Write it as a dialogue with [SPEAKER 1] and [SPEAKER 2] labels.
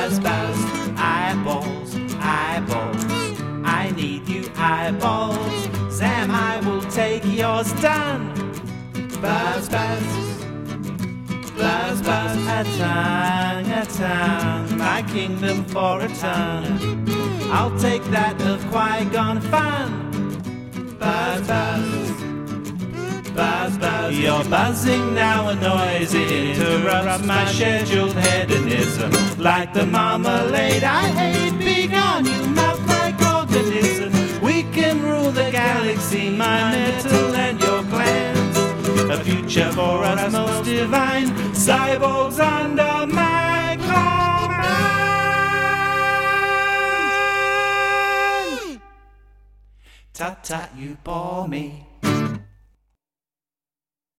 [SPEAKER 1] buzz, buzz, eyeballs, eyeballs. I need you, eyeballs. Sam, I will take yours done. Buzz, buzz. Buzz, buzz, a tongue, a tongue, my kingdom for a tongue. I'll take that of Qui-Gon Fun. Buzz, buzz, buzz, buzz. You're buzzing now, a noise it interrupts my scheduled. Like the marmalade I hate, be gone, you mouth like organism. We can rule the galaxy, my metal and your glands. A future for us most divine, cyborgs under my command. Tut tut, you bore me.